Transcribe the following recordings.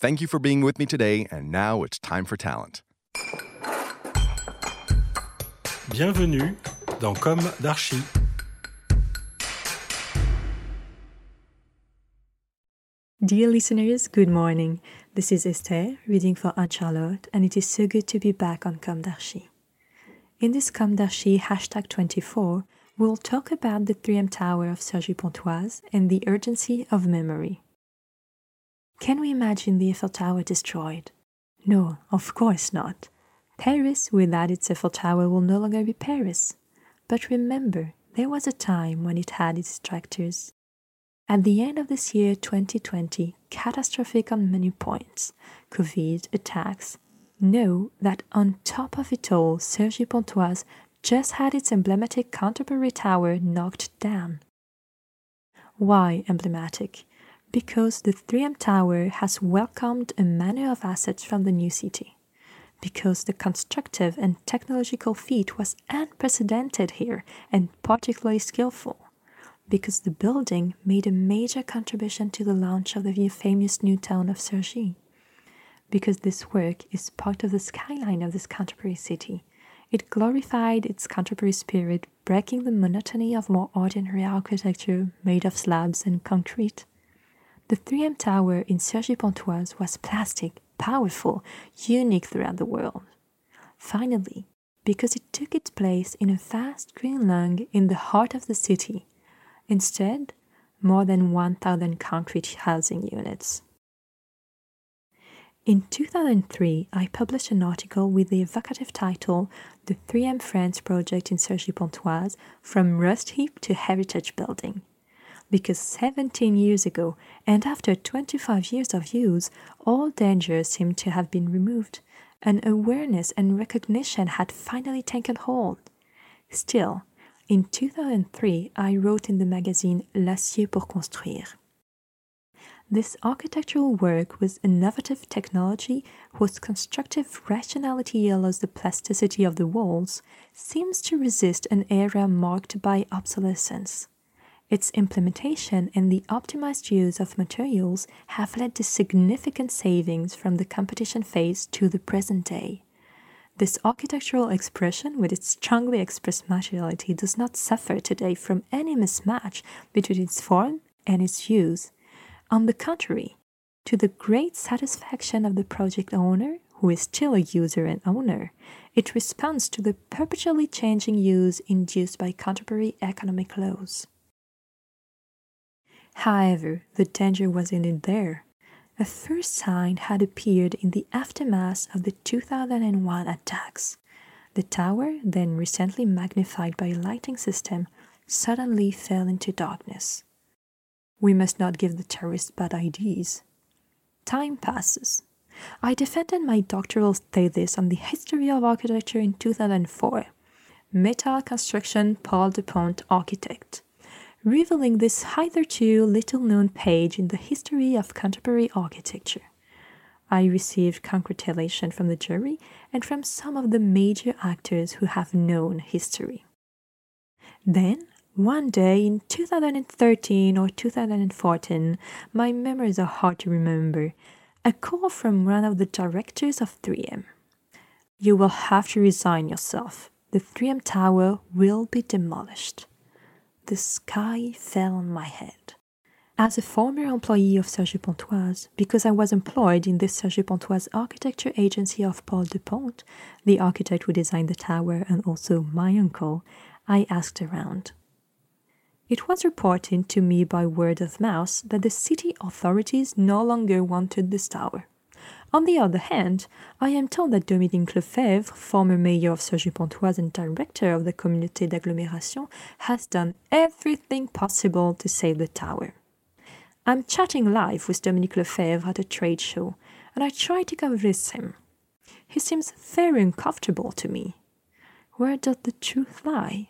Thank you for being with me today, and now it's time for talent. Bienvenue dans Comme d'Archi. Dear listeners, good morning. This is Esther reading for Anne Charlotte, and it is so good to be back on Comme d'Archi. In this Comme d'Archi hashtag 24, we'll talk about the 3M Tower of Cergy Pontoise and the urgency of memory. Can we imagine the Eiffel Tower destroyed? No, of course not. Paris without its Eiffel Tower will no longer be Paris. But remember, there was a time when it had its detractors. At the end of this year 2020, catastrophic on many points, COVID, attacks, know that on top of it all, Cergy Pontoise just had its emblematic Canterbury Tower knocked down. Why emblematic? Because the 3M Tower has welcomed a manner of assets from the new city. Because the constructive and technological feat was unprecedented here and particularly skillful. Because the building made a major contribution to the launch of the famous new town of Cergy because this work is part of the skyline of this Canterbury city. It glorified its Canterbury spirit, breaking the monotony of more ordinary architecture made of slabs and concrete. The 3M Tower in Cergy Pontoise was plastic, powerful, unique throughout the world. Finally, because it took its place in a vast green lung in the heart of the city, instead, more than 1,000 concrete housing units. In 2003, I published an article with the evocative title The 3M France Project in Cergy Pontoise From Rust Heap to Heritage Building. Because 17 years ago, and after 25 years of use, all dangers seemed to have been removed. An awareness and recognition had finally taken hold. Still, in 2003, I wrote in the magazine L'acier pour construire. This architectural work with innovative technology, whose constructive rationality allows the plasticity of the walls, seems to resist an era marked by obsolescence. Its implementation and the optimized use of materials have led to significant savings from the competition phase to the present day. This architectural expression, with its strongly expressed materiality, does not suffer today from any mismatch between its form and its use. On the contrary, to the great satisfaction of the project owner, who is still a user and owner, it responds to the perpetually changing use induced by contemporary economic laws. However, the danger was indeed there. A first sign had appeared in the aftermath of the 2001 attacks. The tower, then recently magnified by a lighting system, suddenly fell into darkness. We must not give the terrorists bad ideas. Time passes. I defended my doctoral thesis on the history of architecture in 2004. Metal Construction Paul Depondt Architect, revealing this hitherto little known page in the history of contemporary architecture. I received congratulations from the jury and from some of the major actors who have known history. Then one day in 2013 or 2014, my memories are hard to remember, a call from one of the directors of 3M. You will have to resign yourself. The 3M tower will be demolished. The sky fell on my head. As a former employee of Cergy Pontoise, because I was employed in the Cergy Pontoise architecture agency of Paul Depondt, the architect who designed the tower and also my uncle, I asked around. It was reported to me by word of mouth that the city authorities no longer wanted this tower. On the other hand, I am told that Dominique Lefebvre, former mayor of Cergy-Pontoise and director of the Communauté d'agglomération, has done everything possible to save the tower. I'm chatting live with Dominique Lefebvre at a trade show. and I try to convince him. He seems very uncomfortable to me. Where does the truth lie?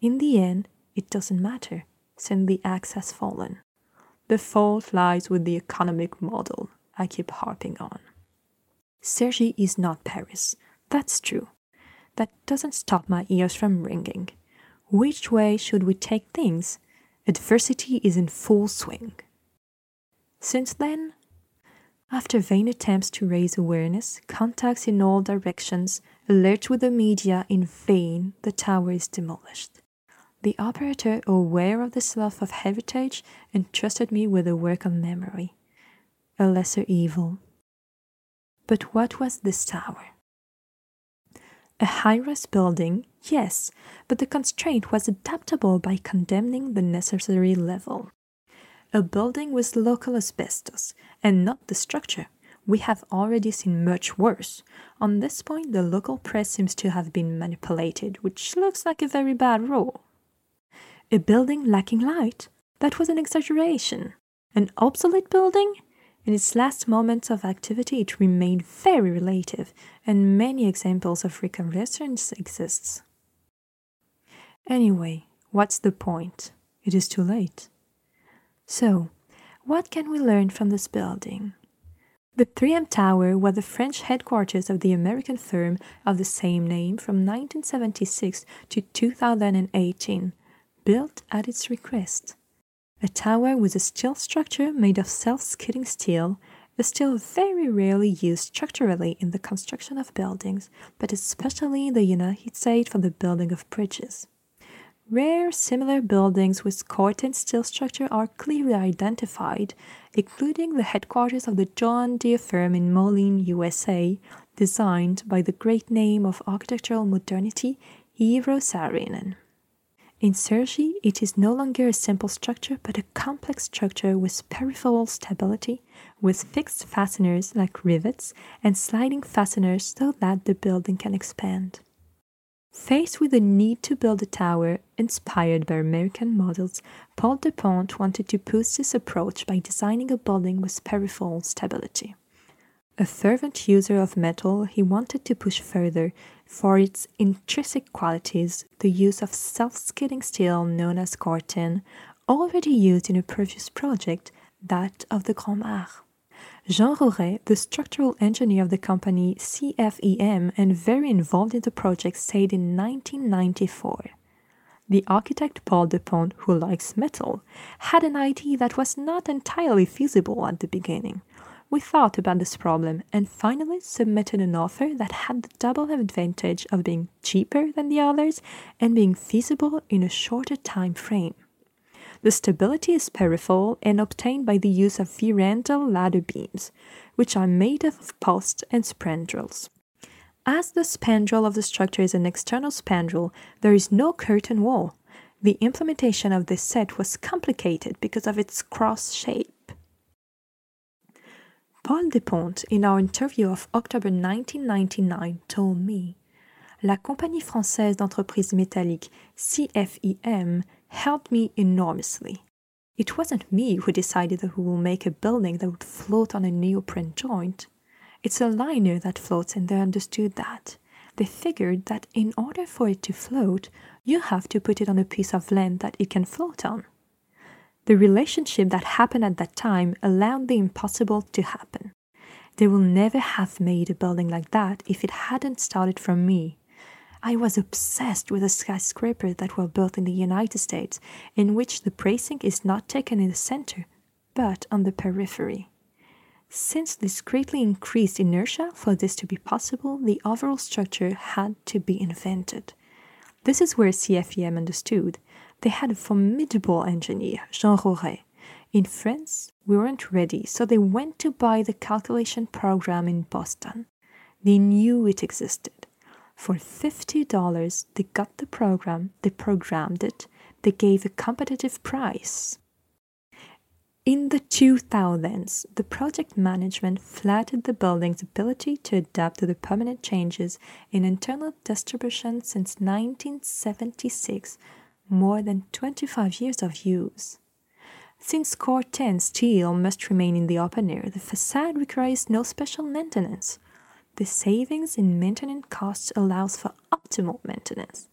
In the end, it doesn't matter, since the axe has fallen. The fault lies with the economic model I keep harping on. Cergy is not Paris. That's true. That doesn't stop my ears from ringing. Which way should we take things? Adversity is in full swing. Since then, after vain attempts to raise awareness, contacts in all directions, alerts with the media in vain, the tower is demolished. The operator, aware of the slough of heritage, entrusted me with the work of memory. A lesser evil. But what was this tower? A high rise building, yes, but the constraint was adaptable by condemning the necessary level. A building with local asbestos, and not the structure. We have already seen much worse. On this point, the local press seems to have been manipulated, which looks like a very bad rule. A building lacking light? That was an exaggeration. An obsolete building? In its last moments of activity, it remained very relative, and many examples of reconnaissance exists. Anyway, what's the point? It is too late. So, what can we learn from this building? The 3M Tower was the French headquarters of the American firm of the same name from 1976 to 2018 built at its request. A tower with a steel structure made of self-skidding steel, is still very rarely used structurally in the construction of buildings, but especially in the United States for the building of bridges. Rare similar buildings with Corten steel structure are clearly identified, including the headquarters of the John Deere firm in Moline, USA, designed by the great name of architectural modernity, Eero Saarinen. In Cergy, it is no longer a simple structure but a complex structure with peripheral stability, with fixed fasteners like rivets and sliding fasteners so that the building can expand. Faced with the need to build a tower inspired by American models, Paul Depondt wanted to push this approach by designing a building with peripheral stability. A fervent user of metal, he wanted to push further for its intrinsic qualities the use of self skidding steel known as Corten, already used in a previous project, that of the Grand Mare. Jean Rouret, the structural engineer of the company CFEM and very involved in the project, said in 1994 the architect Paul Depondt, who likes metal, had an idea that was not entirely feasible at the beginning. We thought about this problem and finally submitted an offer that had the double advantage of being cheaper than the others and being feasible in a shorter time frame. The stability is peripheral and obtained by the use of Vierendeel ladder beams, which are made of posts and spandrels. As the spandrel of the structure is an external spandrel, there is no curtain wall. The implementation of this set was complicated because of its cross shape. Paul Depondt, in our interview of October 1999, told me La Compagnie Française d'Entreprises Métalliques, CFEM, helped me enormously. It wasn't me who decided that we will make a building that would float on a neoprene joint. It's a liner that floats, and they understood that. They figured that in order for it to float, you have to put it on a piece of land that it can float on. The relationship that happened at that time allowed the impossible to happen. They will never have made a building like that if it hadn't started from me. I was obsessed with the skyscrapers that were built in the United States, in which the bracing is not taken in the center, but on the periphery. Since this greatly increased inertia, for this to be possible, the overall structure had to be invented. This is where CFEM understood they had a formidable engineer, Jean Rouret. In France, we weren't ready, so they went to buy the calculation program in Boston. They knew it existed. For $50, they got the program, they programmed it, they gave a competitive price. In the 2000s, the project management flattered the building's ability to adapt to the permanent changes in internal distribution since 1976 more than 25 years of use. Since corten steel must remain in the open air, the facade requires no special maintenance. The savings in maintenance costs allows for optimal maintenance.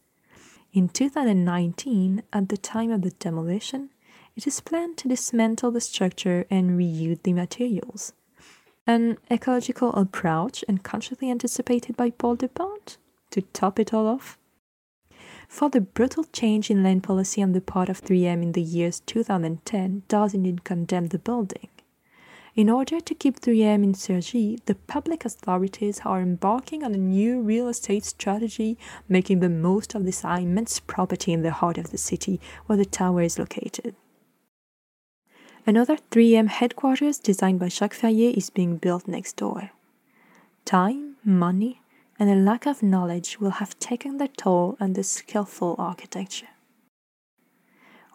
In 2019, at the time of the demolition, it is planned to dismantle the structure and reuse the materials. An ecological approach and consciously anticipated by Paul Depondt? To top it all off, for the brutal change in land policy on the part of 3M in the years 2010 does indeed condemn the building. In order to keep 3M in Cergy, the public authorities are embarking on a new real estate strategy, making the most of this immense property in the heart of the city where the tower is located. Another 3M headquarters designed by Jacques Ferrier is being built next door. Time, money, and a lack of knowledge will have taken their toll on the skillful architecture.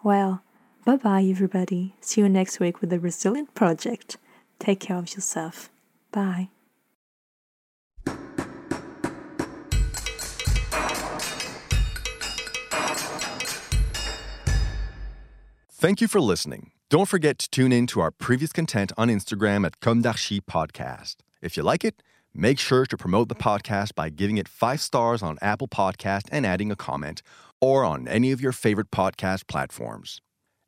Well, bye bye, everybody. See you next week with a resilient project. Take care of yourself. Bye. Thank you for listening. Don't forget to tune in to our previous content on Instagram at Comme Podcast. If you like it, make sure to promote the podcast by giving it five stars on Apple Podcast and adding a comment, or on any of your favorite podcast platforms.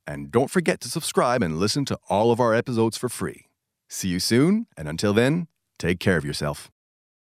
And don't forget to subscribe and listen to all of our episodes for free. See you soon, and until then, take care of yourself.